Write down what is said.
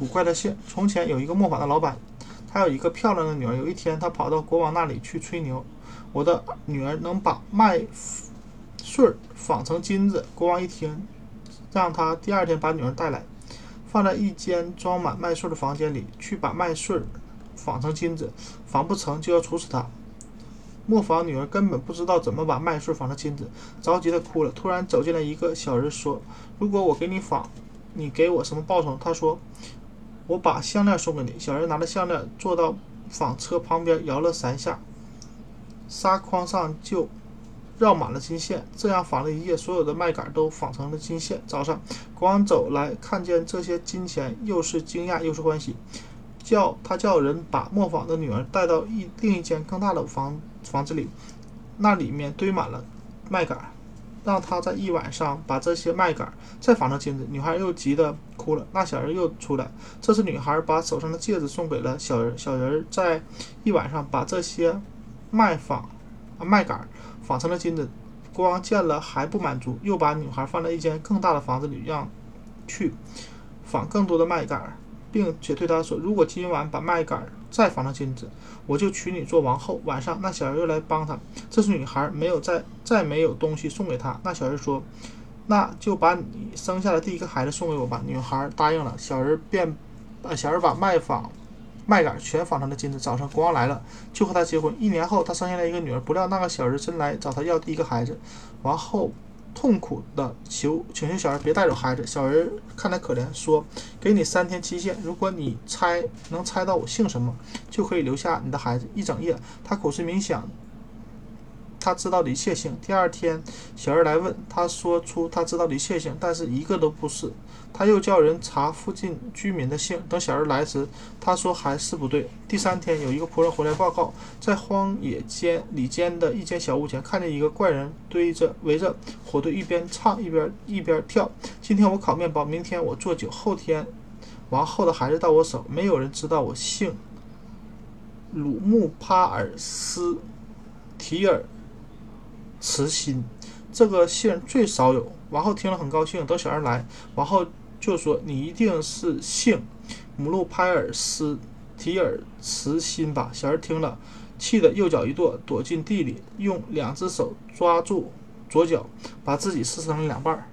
古怪的信。从前有一个磨坊的老板，他有一个漂亮的女儿。有一天，他跑到国王那里去吹牛：“我的女儿能把麦穗儿纺成金子。”国王一听，让他第二天把女儿带来，放在一间装满麦穗的房间里，去把麦穗儿纺成金子。纺不成，就要处死他。磨坊女儿根本不知道怎么把麦穗纺成金子，着急的哭了。突然走进来一个小人，说：“如果我给你纺，你给我什么报酬？”他说：“我把项链送给你。”小人拿着项链坐到纺车旁边，摇了三下，纱筐上就绕满了金线。这样纺了一夜，所有的麦秆都纺成了金线。早上，国王走来，看见这些金钱，又是惊讶又是欢喜，叫他叫人把磨坊的女儿带到一另一间更大的房。房子里，那里面堆满了麦秆，让他在一晚上把这些麦秆再纺成金子。女孩又急得哭了。那小人又出来，这次女孩把手上的戒指送给了小人。小人在一晚上把这些麦纺麦秆纺成了金子。国王见了还不满足，又把女孩放在一间更大的房子里，让去纺更多的麦秆，并且对他说：“如果今晚把麦秆再纺成金子。”我就娶你做王后。晚上，那小人又来帮他。这是女孩没有再再没有东西送给他。那小人说：“那就把你生下的第一个孩子送给我吧。”女孩答应了。小人便，呃，小人把麦纺麦秆全纺成了金子。早上，国王来了，就和他结婚。一年后，他生下来一个女儿。不料那个小人真来找他要第一个孩子。王后。痛苦的求请求小人别带走孩子。小人看他可怜，说：“给你三天期限，如果你猜能猜到我姓什么，就可以留下你的孩子。”一整夜，他苦思冥想。他知道的一切姓。第二天，小人来问，他说出他知道的一切姓，但是一个都不是。他又叫人查附近居民的姓。等小人来时，他说还是不对。第三天，有一个仆人回来报告，在荒野间里间的一间小屋前，看见一个怪人堆着围着火堆，一边唱一边一边跳。今天我烤面包，明天我做酒，后天王后的孩子到我手。没有人知道我姓鲁木帕尔斯提尔。慈心，这个姓最少有。王后听了很高兴。等小人来，王后就说：“你一定是姓姆路拍尔斯提尔慈心吧？”小人听了，气得右脚一跺，躲进地里，用两只手抓住左脚，把自己撕成了两半。